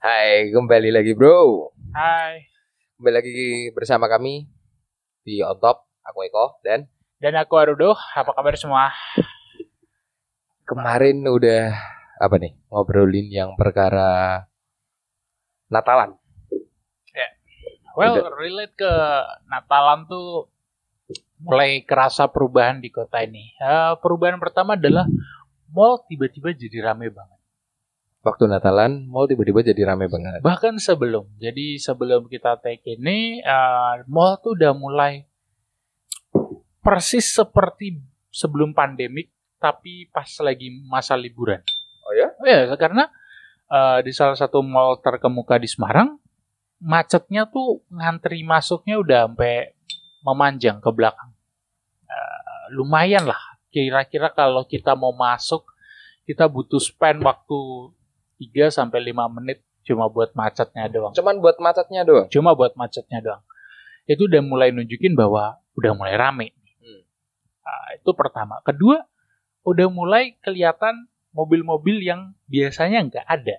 Hai, kembali lagi bro. Hai, Kembali lagi bersama kami di On Top. Aku Eko dan dan aku Arudo. Apa kabar semua? kemarin udah apa nih ngobrolin yang perkara Natalan. Well, Udah. relate ke Natalan tuh mulai kerasa perubahan di kota ini. Eh, perubahan pertama adalah mall tiba-tiba jadi rame banget. Waktu Natalan, mall tiba-tiba jadi rame banget. Bahkan sebelum, jadi sebelum kita take ini, eh, mall tuh udah mulai persis seperti sebelum pandemik, tapi pas lagi masa liburan. Oh ya? Ya, karena eh, di salah satu mall terkemuka di Semarang, macetnya tuh ngantri masuknya udah sampai memanjang ke belakang. Lumayan lah, kira-kira kalau kita mau masuk, kita butuh spend waktu 3 sampai 5 menit cuma buat macetnya doang. Cuman buat macetnya doang. Cuma buat macetnya doang. Itu udah mulai nunjukin bahwa udah mulai rame. Hmm. Nah, itu pertama. Kedua, udah mulai kelihatan mobil-mobil yang biasanya nggak ada.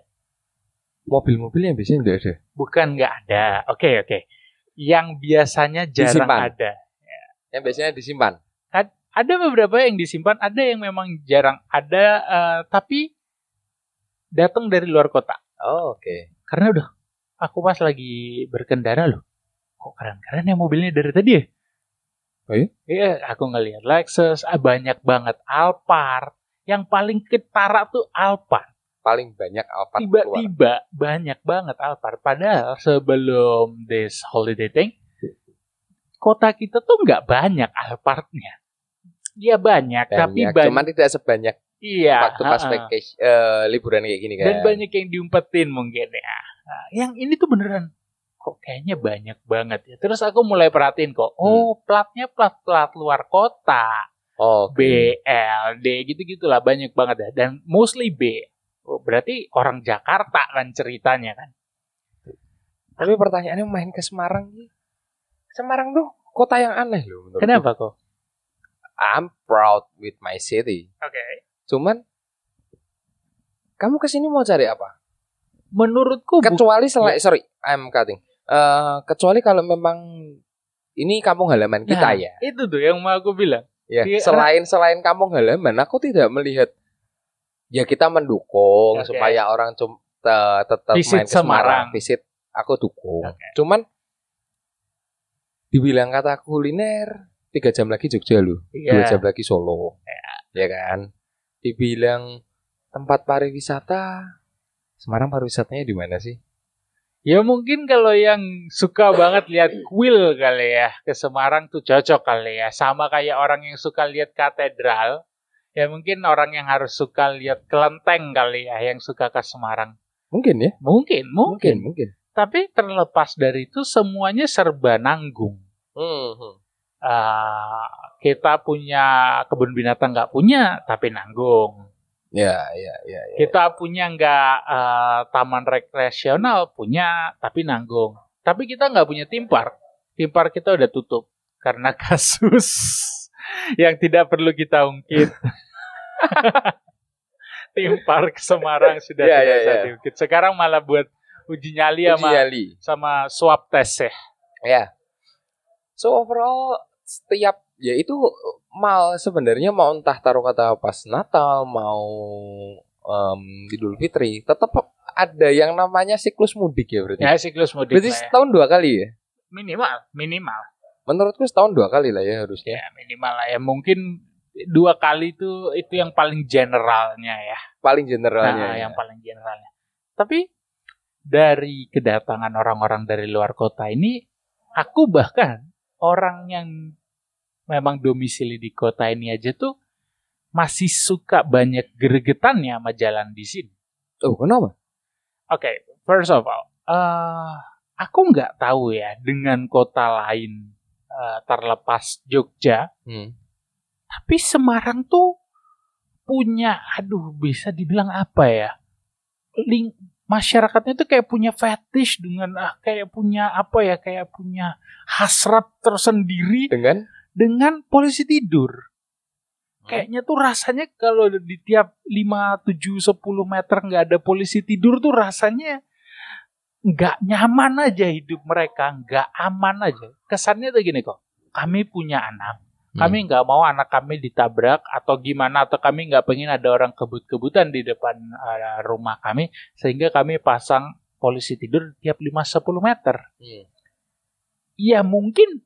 Mobil-mobil yang biasanya nggak ada. Bukan nggak ada. Oke, oke. Yang biasanya jarang Disimpan. ada. Yang biasanya disimpan. Ada beberapa yang disimpan, ada yang memang jarang ada, eh, tapi datang dari luar kota. Oh, oke. Karena udah, aku pas lagi berkendara loh. Kok keren-keren ya mobilnya dari tadi ya? Oh iya? Iya, aku ngelihat Lexus, ah, banyak banget Alphard. Yang paling ketara tuh Alphard. Paling banyak Alphard keluar. Tiba-tiba banyak banget Alphard. Padahal sebelum this holiday thing, kota kita tuh nggak banyak Alphardnya. Iya banyak, tapi Banyak, banyak. cuman tidak sebanyak iya, waktu pas vacation, eh, liburan kayak gini kan. Dan banyak yang diumpetin mungkin ya. Nah, yang ini tuh beneran kok kayaknya banyak banget ya. Terus aku mulai perhatiin kok, oh platnya plat-plat luar kota. Oh, oke. BLD gitu-gitulah banyak banget ya dan mostly B. Oh, berarti orang Jakarta kan ceritanya kan. Tapi pertanyaannya main ke Semarang. Semarang tuh kota yang aneh loh. Kenapa kok? I'm proud with my city. Oke. Cuman kamu ke sini mau cari apa? Menurutku Kecuali selain sorry, I'm cutting. Eh, kecuali kalau memang ini kampung halaman kita Nah, ya. itu tuh yang mau aku bilang. Ya, iya, selain selain kampung halaman, aku tidak melihat ya kita mendukung Oke. supaya orang cum, te- tetap Visit main ke Semarang, Semarang. visit aku dukung. Oke. Cuman dibilang kata kuliner tiga jam lagi Jogja loh, dua Iya. jam lagi Solo, ya kan? Dibilang tempat pariwisata, Semarang pariwisatanya di mana sih? Ya mungkin kalau yang suka banget lihat kuil kali ya ke Semarang tuh cocok kali ya. Sama kayak orang yang suka lihat katedral. Ya mungkin orang yang harus suka lihat kelenteng kali ya yang suka ke Semarang. Mungkin ya, Mungkin, mungkin, mungkin. mungkin. Tapi terlepas dari itu semuanya serba nanggung. Hmm, Ah, kita punya kebun binatang nggak punya tapi nanggung. Ya, ya, ya, ya. Kita punya nggak eh, taman rekreasional punya tapi nanggung. Tapi kita nggak punya tim park. Tim park kita udah tutup karena kasus yang tidak perlu kita ungkit. tim park Semarang sudah Ya, tidak ya, ya. diungkit. Sekarang malah buat uji nyali Uji sama nyali. sama swab test ya. Ya. So overall setiap ya itu mau sebenarnya mau entah taruh kata pas Natal mau em, Idul Fitri tetap ada yang namanya siklus mudik ya berarti. Ya siklus mudik berarti lah ya. setahun dua kali ya. minimal, minimal. Menurutku setahun dua kali lah ya harusnya. Ya minimal lah ya. Mungkin dua kali itu itu yang paling generalnya ya. Paling generalnya. Nah, ya. yang paling generalnya. Tapi dari kedatangan orang-orang dari luar kota ini, aku bahkan orang yang memang domisili di kota ini aja tuh masih suka banyak gregetannya sama jalan di sini. Oh kenapa? Oke, first of all, eh aku nggak tahu ya dengan kota lain eh, terlepas Jogja, Hmm. tapi Semarang tuh punya, aduh bisa dibilang apa ya? Ling masyarakatnya tuh kayak punya fetish dengan ah, kayak punya apa ya? Kayak punya hasrat tersendiri Dengan dengan polisi tidur. Kayaknya tuh rasanya kalau di tiap 5, 7, 10 meter nggak ada polisi tidur tuh rasanya nggak nyaman aja hidup mereka, nggak aman aja. Kesannya tuh gini kok, kami punya anak, kami nggak mau anak kami ditabrak atau gimana atau kami nggak pengen ada orang kebut-kebutan di depan uh, rumah kami sehingga kami pasang polisi tidur tiap 5-10 meter. Hmm. Ya mungkin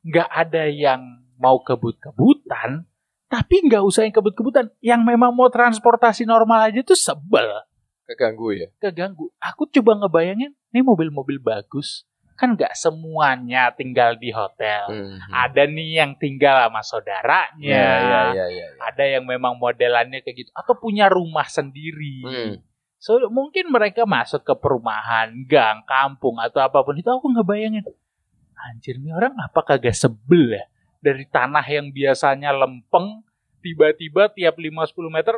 nggak ada yang mau kebut-kebutan, tapi nggak usah yang kebut-kebutan. Yang memang mau transportasi normal aja tuh sebel, Keganggu ya. keganggu. Aku coba ngebayangin, nih mobil-mobil bagus, kan nggak semuanya tinggal di hotel. Hmm. Ada nih yang tinggal sama saudaranya, Ya, ya, ya, ya. ya. ada yang memang modelannya kayak gitu, atau punya rumah sendiri. Hmm. So mungkin mereka masuk ke perumahan, gang, kampung atau apa pun itu aku nggak bayangin. Anjir nih orang apa kagak sebel ya dari tanah yang biasanya lempeng tiba-tiba tiap 5-10 meter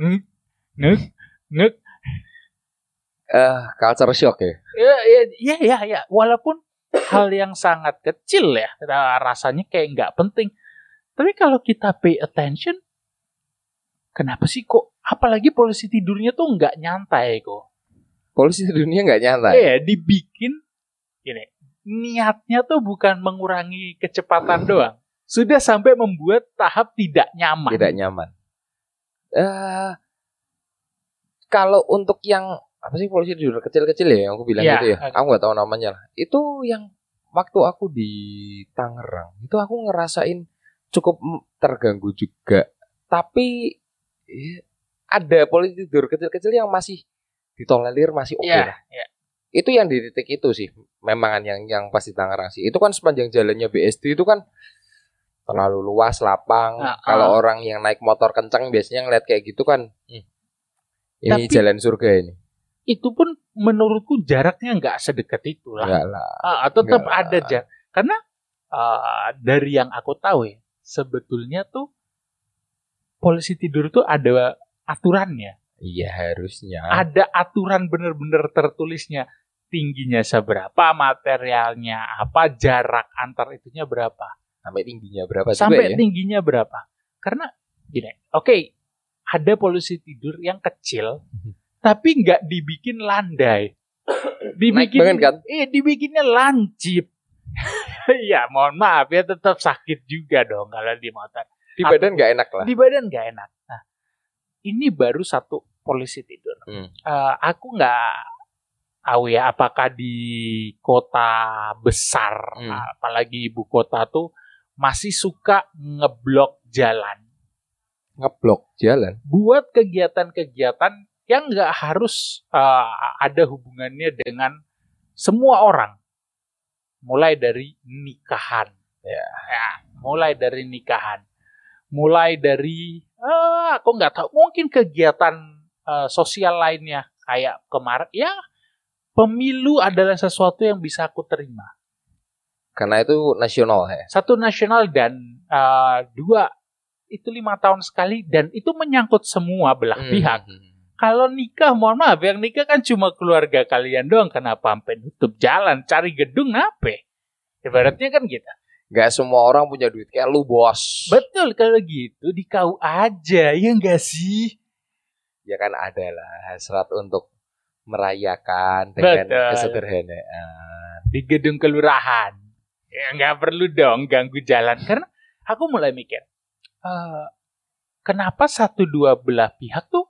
ngek ngek ngek Eh, culture shock ya. ya ya ya ya, walaupun hal yang sangat kecil ya rasanya kayak nggak penting tapi kalau kita pay attention kenapa sih kok apalagi polisi tidurnya tuh nggak nyantai kok Polisi di dunia nggak nyantai. Iya, dibikin gini. Niatnya tuh bukan mengurangi kecepatan doang. Sudah sampai membuat tahap tidak nyaman. Tidak nyaman. Eh, kalau untuk yang apa sih polisi tidur kecil-kecil ya yang aku bilang Iya, gitu ya. Aku nggak tahu namanya lah. Itu yang waktu aku di Tangerang itu aku ngerasain cukup terganggu juga. Tapi eh, ada polisi tidur kecil-kecil yang masih ditolerir masih oke Iya, lah. iya. Itu yang di titik itu sih, memang yang yang pasti Tangerang sih. Itu kan sepanjang jalannya BSD itu kan terlalu luas lapang. Ah, Kalau ah. orang yang naik motor kencang biasanya ngeliat kayak gitu kan, hmm, ini Tapi- jalan surga ini. Itu pun menurutku jaraknya nggak sedekat itu lah. Enggak lah. Ah, tetap ada jarak. Karena ah, dari yang aku tahu ya, sebetulnya tuh polisi tidur tuh ada aturannya. Iya harusnya. Ada aturan bener-bener tertulisnya. Tingginya seberapa, materialnya apa, jarak antar itunya berapa. Sampai tingginya berapa sampai juga ya? tingginya berapa? Karena gini, oke, ada polisi tidur yang kecil, Mhm. tapi nggak dibikin landai, Naik dibikin, banget kan? eh dibikinnya lancip. ya mohon maaf ya tetap sakit juga dong kalau di motor. Di badan nggak enak lah. Di badan nggak enak. Nah, ini baru satu polisi tidur. Hmm. Eh, aku nggak tahu ya apakah di kota besar, Hmm. apalagi ibu kota tuh masih suka ngeblok jalan Ngeblok jalan. buat kegiatan-kegiatan yang nggak harus eh, ada hubungannya dengan semua orang. Mulai dari nikahan. Ya. mulai dari nikahan. Mulai dari eh, aku nggak tahu mungkin kegiatan eh, sosial lainnya kayak kemarin ya pemilu adalah sesuatu yang bisa aku terima. Karena itu nasional ya. Satu nasional dan eh, dua itu lima tahun sekali dan itu menyangkut semua belah Hmm. pihak. Kalau nikah, mohon maaf, yang nikah kan cuma keluarga kalian doang. Kenapa sampai nutup jalan, cari gedung, nape? Ibaratnya kan gitu. Nggak semua orang punya duit kayak lu bos. Betul, kalau gitu di kau aja, ya enggak sih? ya kan ada lah hasrat untuk merayakan dengan Betul. kesederhanaan. Di gedung kelurahan. Ya nggak perlu dong ganggu jalan. Karena aku mulai mikir, eh, kenapa satu dua belah pihak tuh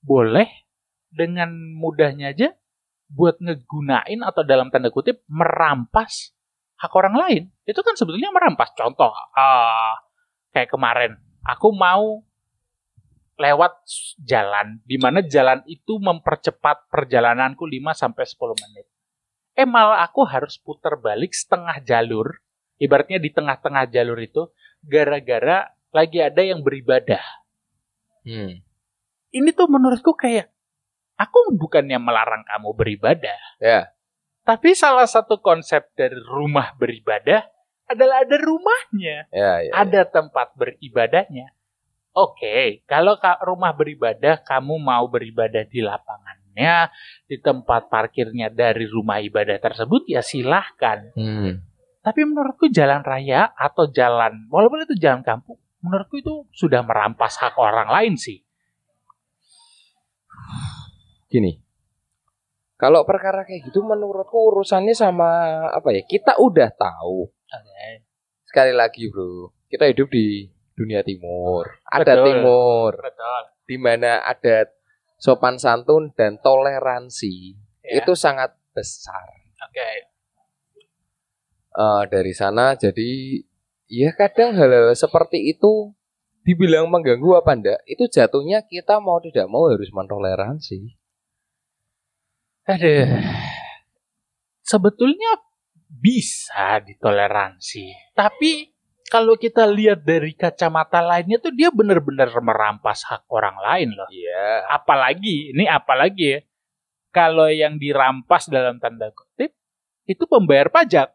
boleh dengan mudahnya aja buat ngegunain atau dalam tanda kutip merampas hak orang lain. Itu kan sebetulnya merampas. Contoh, ah, kayak kemarin, aku mau lewat jalan, di mana jalan itu mempercepat perjalananku 5 sampai 10 menit. Eh malah aku harus putar balik setengah jalur, ibaratnya di tengah-tengah jalur itu, gara-gara lagi ada yang beribadah. Hmm. Ini tuh menurutku kayak, aku bukannya melarang kamu beribadah, Ya. tapi salah satu konsep dari rumah beribadah adalah ada rumahnya. Ya, ya. ada tempat beribadahnya. Oke, kalau ka- rumah beribadah kamu mau beribadah di lapangannya, di tempat parkirnya dari rumah ibadah tersebut ya silahkan. Hmm. Tapi menurutku jalan raya atau jalan, walaupun itu jalan kampung, menurutku itu sudah merampas hak orang lain sih. Gini. Kalau perkara kayak gitu menurutku urusannya sama apa ya? Kita udah tahu. Sekali lagi, Bro. Kita hidup di dunia timur. Ada Betul. timur Betul. di mana ada sopan santun dan toleransi. Ya. Itu sangat besar. Oke. Eh, dari sana jadi ya kadang hal-hal seperti itu dibilang mengganggu apa enggak itu jatuhnya kita mau tidak mau harus mentoleransi Aduh. Sebetulnya bisa ditoleransi. Tapi kalau kita lihat dari kacamata lainnya tuh dia benar-benar merampas hak orang lain loh. iya Apalagi, ini apalagi ya. Kalau yang dirampas dalam tanda kutip, itu pembayar pajak.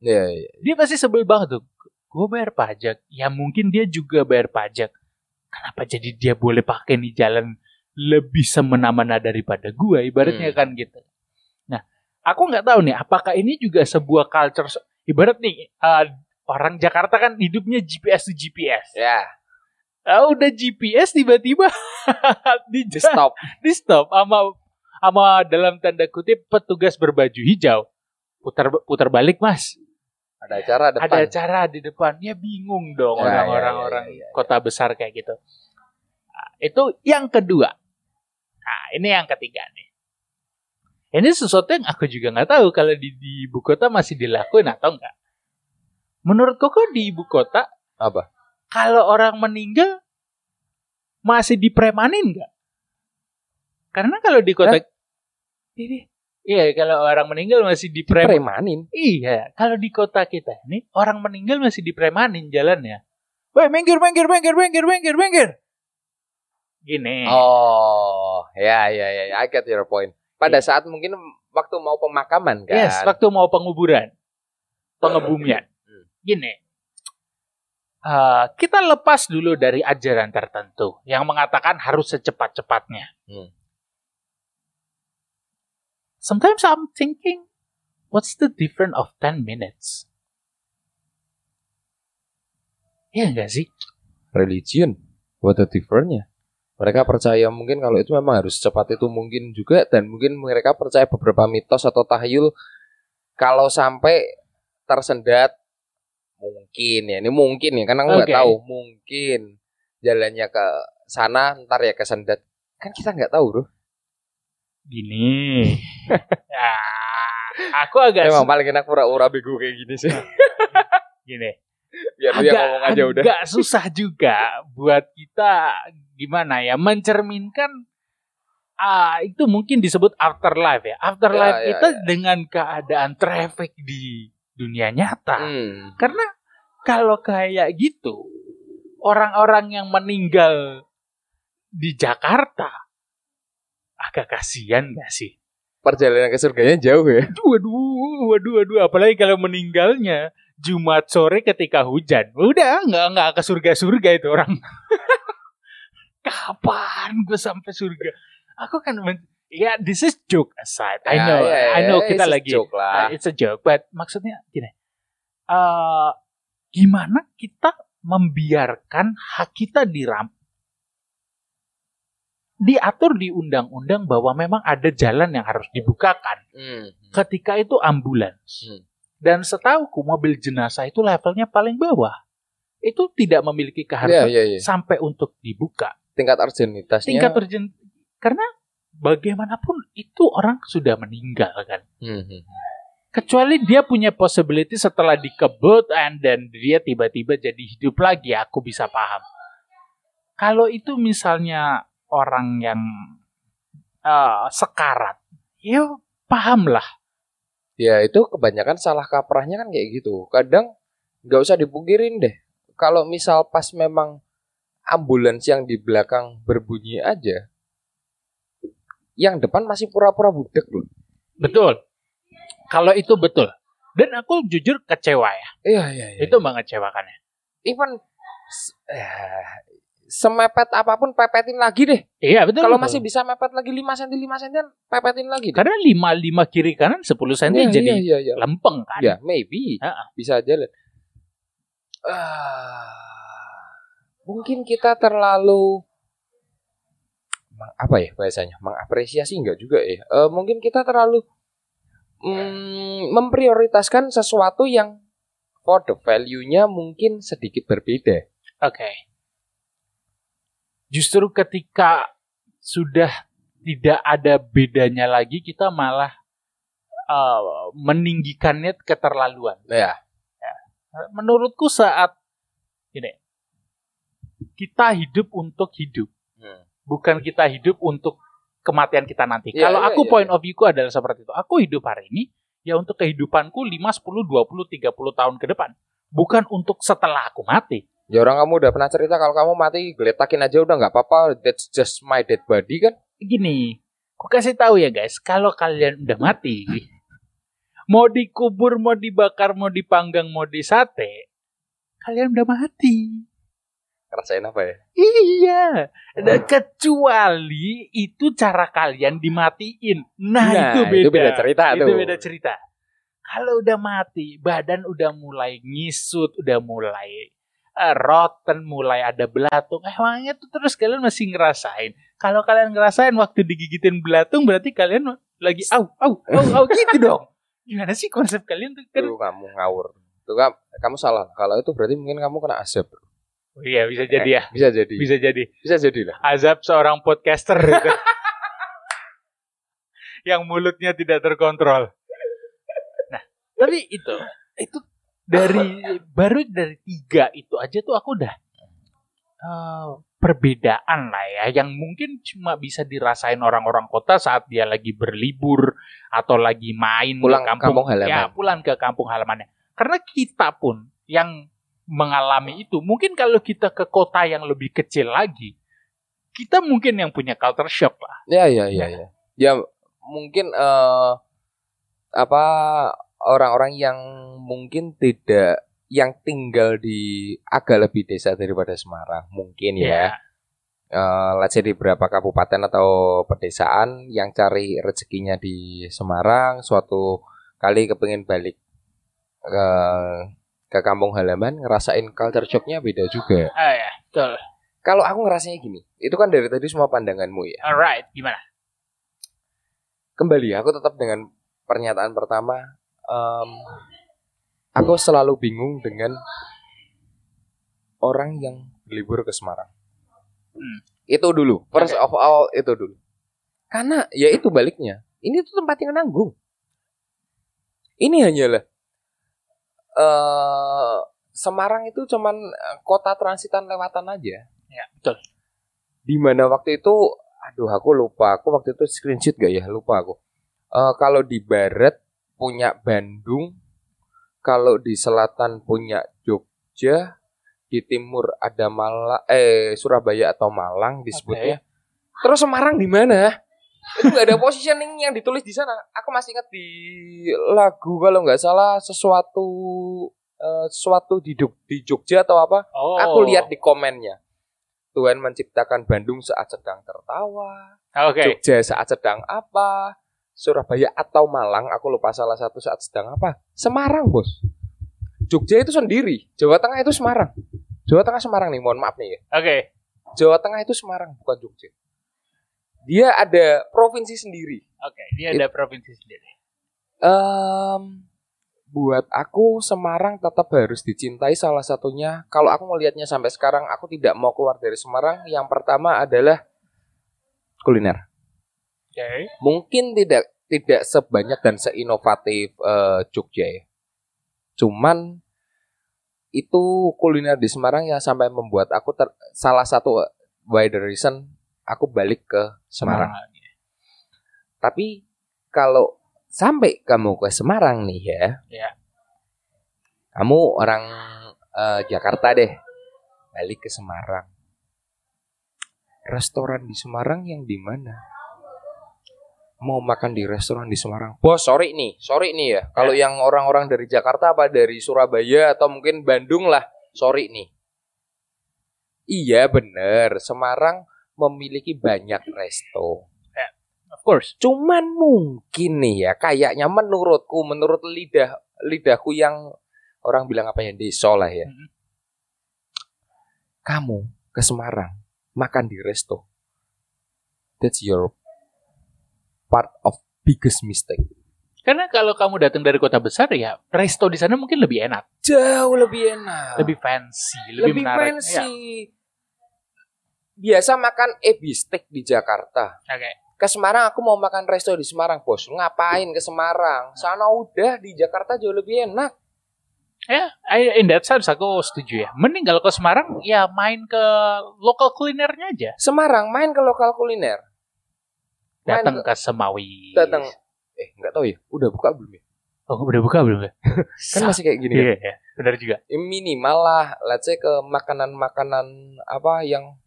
iya iya. Dia pasti sebel banget tuh. Gue bayar pajak. Ya mungkin dia juga bayar pajak. Kenapa jadi dia boleh pakai nih jalan lebih semena-mena daripada gue ibaratnya Hmm. kan gitu. Nah, aku nggak tahu nih apakah ini juga sebuah culture ibarat nih uh, orang Jakarta kan hidupnya GPS to GPS. ya Ah, udah GPS tiba-tiba di, di stop di stop sama sama dalam tanda kutip petugas berbaju hijau. Putar putar balik, Mas. ada acara depan Ada acara di depan. Ya bingung dong Ya, orang-orang ya, ya, orang ya, ya. kota besar kayak gitu. Nah, itu yang kedua. Nah, ini yang ketiga nih. Ini sesuatu yang aku juga nggak tahu kalau di, di ibu kota masih dilakuin atau enggak. Menurut kok di ibu kota apa kalau orang meninggal masih dipremanin nggak? Karena kalau di kota ini iya kalau orang meninggal masih dipremanin. premanin Iya, kalau di kota kita ini orang meninggal masih dipremanin jalannya. Weh, minggir, minggir, minggir, minggir, minggir, minggir. Gini. oh ya ya ya ya, I get your point pada saat mungkin waktu mau pemakaman kan Yes, waktu mau penguburan, pengebumian. Gini, eh, kita lepas dulu dari ajaran tertentu yang mengatakan harus secepat-cepatnya. Hmm. Sometimes I'm thinking, what's the difference of 10 minutes? Iya enggak sih? religion what the difference mereka percaya mungkin kalau itu memang harus secepat itu mungkin juga dan mungkin mereka percaya beberapa mitos atau tahyul kalau sampai tersendat mungkin ya ini mungkin ya karena aku nggak Oke. tahu mungkin jalannya ke sana ntar ya kesendat kan kita nggak tahu bro Gini. ya, aku agak emang su- paling enak pura-pura bego kayak gini sih gini. biar dia ngomong aja udah agak susah juga buat kita gimana ya mencerminkan ah itu mungkin disebut afterlife ya. Afterlife Ya, ya, kita ya. dengan keadaan traffic di dunia nyata. Hmm. Karena kalau kayak gitu orang-orang yang meninggal di Jakarta agak kasihan gak sih? perjalanan ke surganya jauh ya Waduh, waduh, waduh. Apalagi kalau meninggalnya Jumat sore ketika hujan. Udah, nggak nggak ke surga-surga itu orang. Kapan gue sampai surga? Aku kan, men- ya this is joke aside. I know, ya, ya, I know kita it's a lagi. joke lah. uh, it's a joke, but maksudnya gini. eh gimana kita membiarkan hak kita diram diatur di undang-undang bahwa memang ada jalan yang harus dibukakan Hmm. ketika itu ambulans. Hmm. Dan setauku mobil jenazah itu levelnya paling bawah. Itu tidak memiliki keharusan iya, iya. sampai untuk dibuka. Tingkat urgenitasnya. Tingkat urgent karena bagaimanapun itu orang sudah meninggal kan. Hmm, hmm. Kecuali dia punya possibility setelah dikebut and then dia tiba-tiba jadi hidup lagi, aku bisa paham. Kalau itu misalnya orang yang eh, sekarat, ya paham lah. Ya itu kebanyakan salah kaprahnya kan kayak gitu. Kadang nggak usah dipungkirin deh. Kalau misal pas memang ambulans yang di belakang berbunyi aja, yang depan masih pura-pura budek loh. Betul. Kalau itu betul. Dan aku jujur kecewa ya. Iya iya iya. Itu mengecewakannya. even eh, semepet apa pun pepetin lagi deh. Iya betul. Kalau masih bisa mepet lagi 5 cm 5 cm pepetin lagi deh. karena lima lima kiri kanan 10 cm Iya, jadi iya, iya, iya. lempeng kan. Ya, maybe. Ha-ha. Bisa jalan. Ah, mungkin kita terlalu apa ya bahasanya? Mengapresiasi enggak juga ya. Eh, mungkin kita terlalu mm, memprioritaskan sesuatu yang for the value-nya mungkin sedikit berbeda. Oke. Justru ketika sudah tidak ada bedanya lagi, kita malah uh, meninggikannya keterlaluan. Ya. Menurutku saat ini kita hidup untuk hidup. Bukan kita hidup untuk kematian kita nanti. Iya, Kalau iya, aku iya, point iya. of view-ku adalah seperti itu. Aku hidup hari ini ya untuk kehidupanku 5, 10, 20, 30 tahun ke depan. Bukan untuk setelah aku mati. Ya orang kamu udah pernah cerita kalau kamu mati geletakin aja udah nggak apa-apa. That's just my dead body kan? gini, aku kasih tahu ya guys, kalau kalian udah mati, mau dikubur, mau dibakar, mau dipanggang, mau disate, kalian udah mati. Ngerasain apa ya? Iya, Dan kecuali itu cara kalian dimatiin. Nah, itu beda. itu beda cerita Itu tuh. beda cerita. Kalau udah mati, badan udah mulai ngisut, udah mulai eh, rotten, mulai ada belatung. Emangnya tuh terus kalian masih ngerasain. Kalau kalian ngerasain waktu digigitin belatung, berarti kalian lagi au, au, au, au gitu dong. Gimana sih konsep kalian tuh? Kan, Tuh kamu ngawur. Tuh kam- kamu salah. Kalau itu berarti mungkin kamu kena azab. Oh iya, bisa jadi ya. Bisa jadi. Bisa jadi. Bisa jadi lah. azab seorang podcaster gitu. yang mulutnya tidak terkontrol. Nah, tapi itu itu dari baru dari tiga itu aja tuh aku udah eh, perbedaan lah ya yang mungkin cuma bisa dirasain orang-orang kota saat dia lagi berlibur atau lagi main Pulang ke kampung, kampung halaman. ya pulang ke kampung halamannya karena kita pun yang mengalami itu mungkin kalau kita ke kota yang lebih kecil lagi kita mungkin yang punya culture shock lah Ya ya ya ya. Ya mungkin eh apa orang-orang yang mungkin tidak yang tinggal di agak lebih desa daripada Semarang mungkin ya. Eh let's say di beberapa kabupaten atau pedesaan yang cari rezekinya di Semarang suatu kali kepengin balik ke ke kampung halaman ngerasain culture shocknya beda juga. ah ya betul Kalau aku ngerasanya gini, itu kan dari tadi semua pandanganmu ya. alright gimana kembali aku tetap dengan pernyataan pertama em, aku selalu bingung dengan orang yang berlibur ke Semarang Hmm. itu dulu first Oke. of all itu dulu karena ya itu baliknya ini tuh tempat yang nanggung ini hanyalah eh Semarang itu cuman eh, kota transitan lewatan aja. Ya. Betul. Di mana waktu itu aduh aku lupa. Aku waktu itu screenshot gak ya? Lupa aku. Eh, kalau di barat punya Bandung kalau di selatan punya Jogja di timur ada Malang eh Surabaya atau Malang disebutnya. Terus Semarang di mana itu nggak ada positioning yang ditulis di sana aku masih ingat di lagu kalau nggak salah sesuatu eh, sesuatu di di Jogja atau apa oh Aku lihat di komennya. Tuhan menciptakan Bandung saat sedang tertawa, oke Jogja saat sedang apa, Surabaya atau Malang, aku lupa salah satu saat sedang apa. Semarang, Bos. Jogja itu sendiri, Jawa Tengah itu Semarang. Jawa Tengah Semarang nih, mohon maaf nih ya. oke Jawa Tengah itu Semarang, bukan Jogja. Dia ada provinsi sendiri. oke dia ada provinsi sendiri. Em, buat aku Semarang tetap harus dicintai salah satunya. Kalau aku melihatnya sampai sekarang aku tidak mau keluar dari Semarang. Yang pertama adalah kuliner. Oke. Mungkin tidak tidak sebanyak dan seinovatif eh, Jogja ya. Cuman itu kuliner di Semarang yang sampai membuat aku ter- salah satu by the reason aku balik ke Semarang tapi kalau sampai kamu ke Semarang nih ya, Ya. kamu orang eh, Jakarta deh, balik ke Semarang. Restoran di Semarang yang di mana? Mau makan di restoran di Semarang? Bos, sorry nih, sorry nih ya. Kalau yang orang-orang dari Jakarta apa dari Surabaya atau mungkin Bandung lah, sorry nih. Iya bener, Semarang memiliki banyak resto. Of course. Cuman mungkin nih ya, kayaknya menurutku, menurut lidah lidahku yang orang bilang apa ya, deso lah ya. Kamu ke Semarang makan di resto. That's your part of biggest mistake. Karena kalau kamu datang dari kota besar ya, resto di sana mungkin lebih enak, Jauh lebih enak. lebih fancy, lebih, lebih menarik. fancy. Ya, Biasa makan ebi steak di Jakarta. Oke. Ke Semarang aku mau makan resto di Semarang, Bos. Ngapain ke Semarang? Sana udah di Jakarta jauh lebih enak. Ya, I- in that sense aku setuju ya. Mending kalau ke Semarang ya main ke lokal kulinernya aja. Semarang main ke lokal kuliner. Datang ke- ke Semawi. datang eh nggak tahu ya, udah buka belum ya? Oh, udah buka belum ya? Kan masih kayak gini kan. Iya, iya. benar juga. Minimal lah, let's say ke makanan-makanan apa yang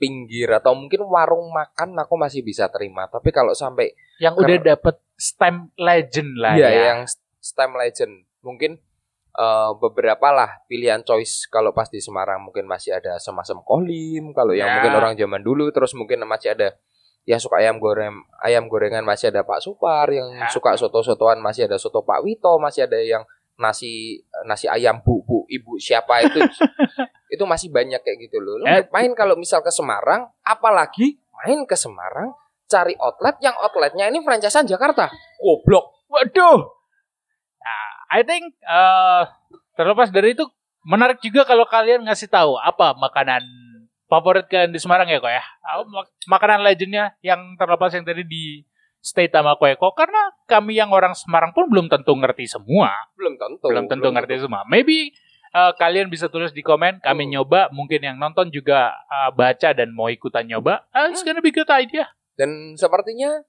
pinggir atau mungkin warung makan aku masih bisa terima. Tapi kalau sampai Yang udah dapet stamp legend lah Iya, ya. yang stem legend. Mungkin eh, beberapa lah pilihan choice kalau pas di Semarang mungkin masih ada semasem kolim, kalau yang Ya. mungkin orang zaman dulu terus mungkin masih ada yang suka ayam goreng ayam gorengan masih ada Pak Supar, yang Ya. suka soto-sotoan masih ada soto Pak Wito, masih ada yang nasi nasi ayam bu bu ibu siapa itu itu masih banyak kayak gitu loh. Lu Eh. main kalau misal ke Semarang, apalagi main ke Semarang cari outlet yang outletnya ini franchisean Jakarta. Goblok. Waduh. Nah, I think eh, terlepas dari itu menarik juga kalau kalian ngasih tahu apa makanan favorit kalian di Semarang ya kok ya. Mak- Makanan legendnya yang terlepas yang tadi di state sama kue kok karena kami yang orang Semarang pun belum tentu ngerti semua. belum tentu belum tentu ngerti semua. Maybe uh, kalian bisa tulis di komen, kami Hmm. nyoba, mungkin yang nonton juga uh, baca dan mau ikutan nyoba. Uh, it's Hmm. gonna be good idea. dan sepertinya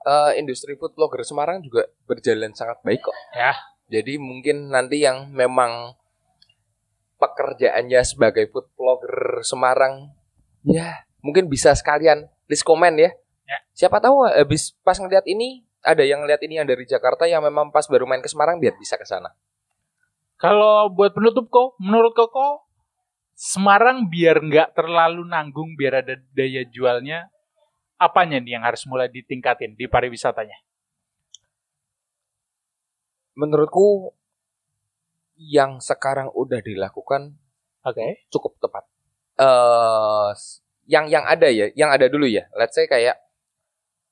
eh, industri food blogger Semarang juga berjalan sangat baik kok Ya. jadi mungkin nanti yang memang pekerjaannya sebagai food blogger Semarang ya mungkin bisa sekalian list komen ya Ya. siapa tahu habis pas ngeliat ini ada yang ngeliat ini yang dari Jakarta yang memang pas baru main ke Semarang biar bisa ke sana Kalau buat penutup kok, menurut kok Semarang biar nggak terlalu nanggung, biar ada daya jualnya, apanya nih yang harus mulai ditingkatin di pariwisatanya? menurutku yang sekarang udah dilakukan Oke. cukup tepat. Eh yang yang ada ya, yang ada dulu ya. Let's say kayak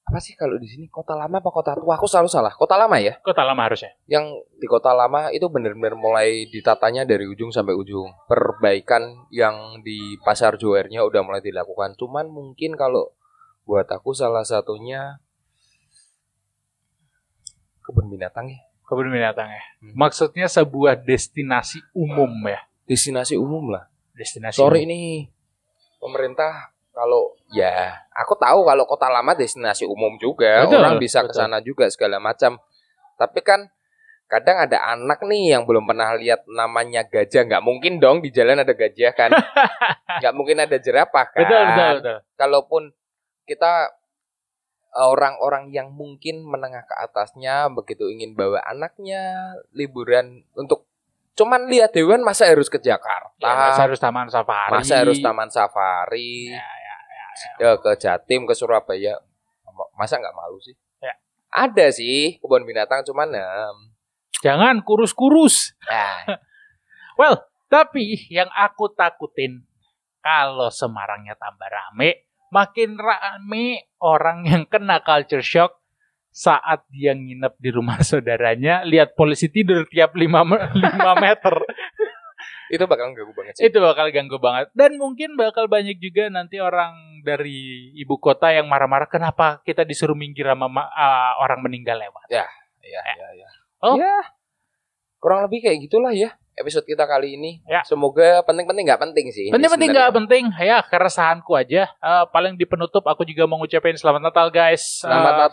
apa sih kalau di sini kota lama apa kota tua? Aku selalu salah. Kota lama ya. Kota lama harusnya. Yang di kota lama itu benar-benar mulai ditatanya dari ujung sampai ujung. Perbaikan yang di pasar Joernya udah mulai dilakukan. Cuman mungkin kalau buat aku salah satunya kebun binatang ya. Kebun binatang ya. Hmm. Maksudnya sebuah destinasi umum ya. Destinasi umum lah. Destinasi Sorry umum. nih pemerintah kalau ya aku tahu kalau kota lama destinasi umum juga. Betul, orang bisa ke sana juga segala macam. Tapi kan kadang ada anak nih yang belum pernah lihat namanya gajah. Nggak mungkin dong di jalan ada gajah kan. Nggak mungkin ada jerapah kan. Betul, betul, betul. kalaupun kita orang-orang yang mungkin menengah ke atasnya begitu ingin bawa anaknya liburan untuk cuman lihat hewan masa harus ke Jakarta? Ya, masa harus taman safari. masa harus taman safari? Ya, ya, ke Jatim ke Surabaya masa nggak malu sih Ya. ada sih kebun binatang cuman em, Jangan kurus-kurus. ya, Well, tapi yang aku takutin kalau Semarangnya tambah rame, makin rame orang yang kena culture shock saat dia nginep di rumah saudaranya, lihat polisi tidur tiap 5, meter. itu bakal ganggu banget sih Itu bakal ganggu banget. Dan mungkin bakal banyak juga nanti orang dari ibu kota yang marah-marah kenapa kita disuruh minggir sama ma- ah, orang meninggal lewat. ya ya ya Oh. ya kurang lebih kayak gitulah ya episode kita kali ini Ya. semoga penting-penting nggak penting sih Penting-penting nggak penting, ya keresahanku aja. Eh, paling di penutup aku juga mau ngucapin selamat Natal guys. selamat Eh, Natal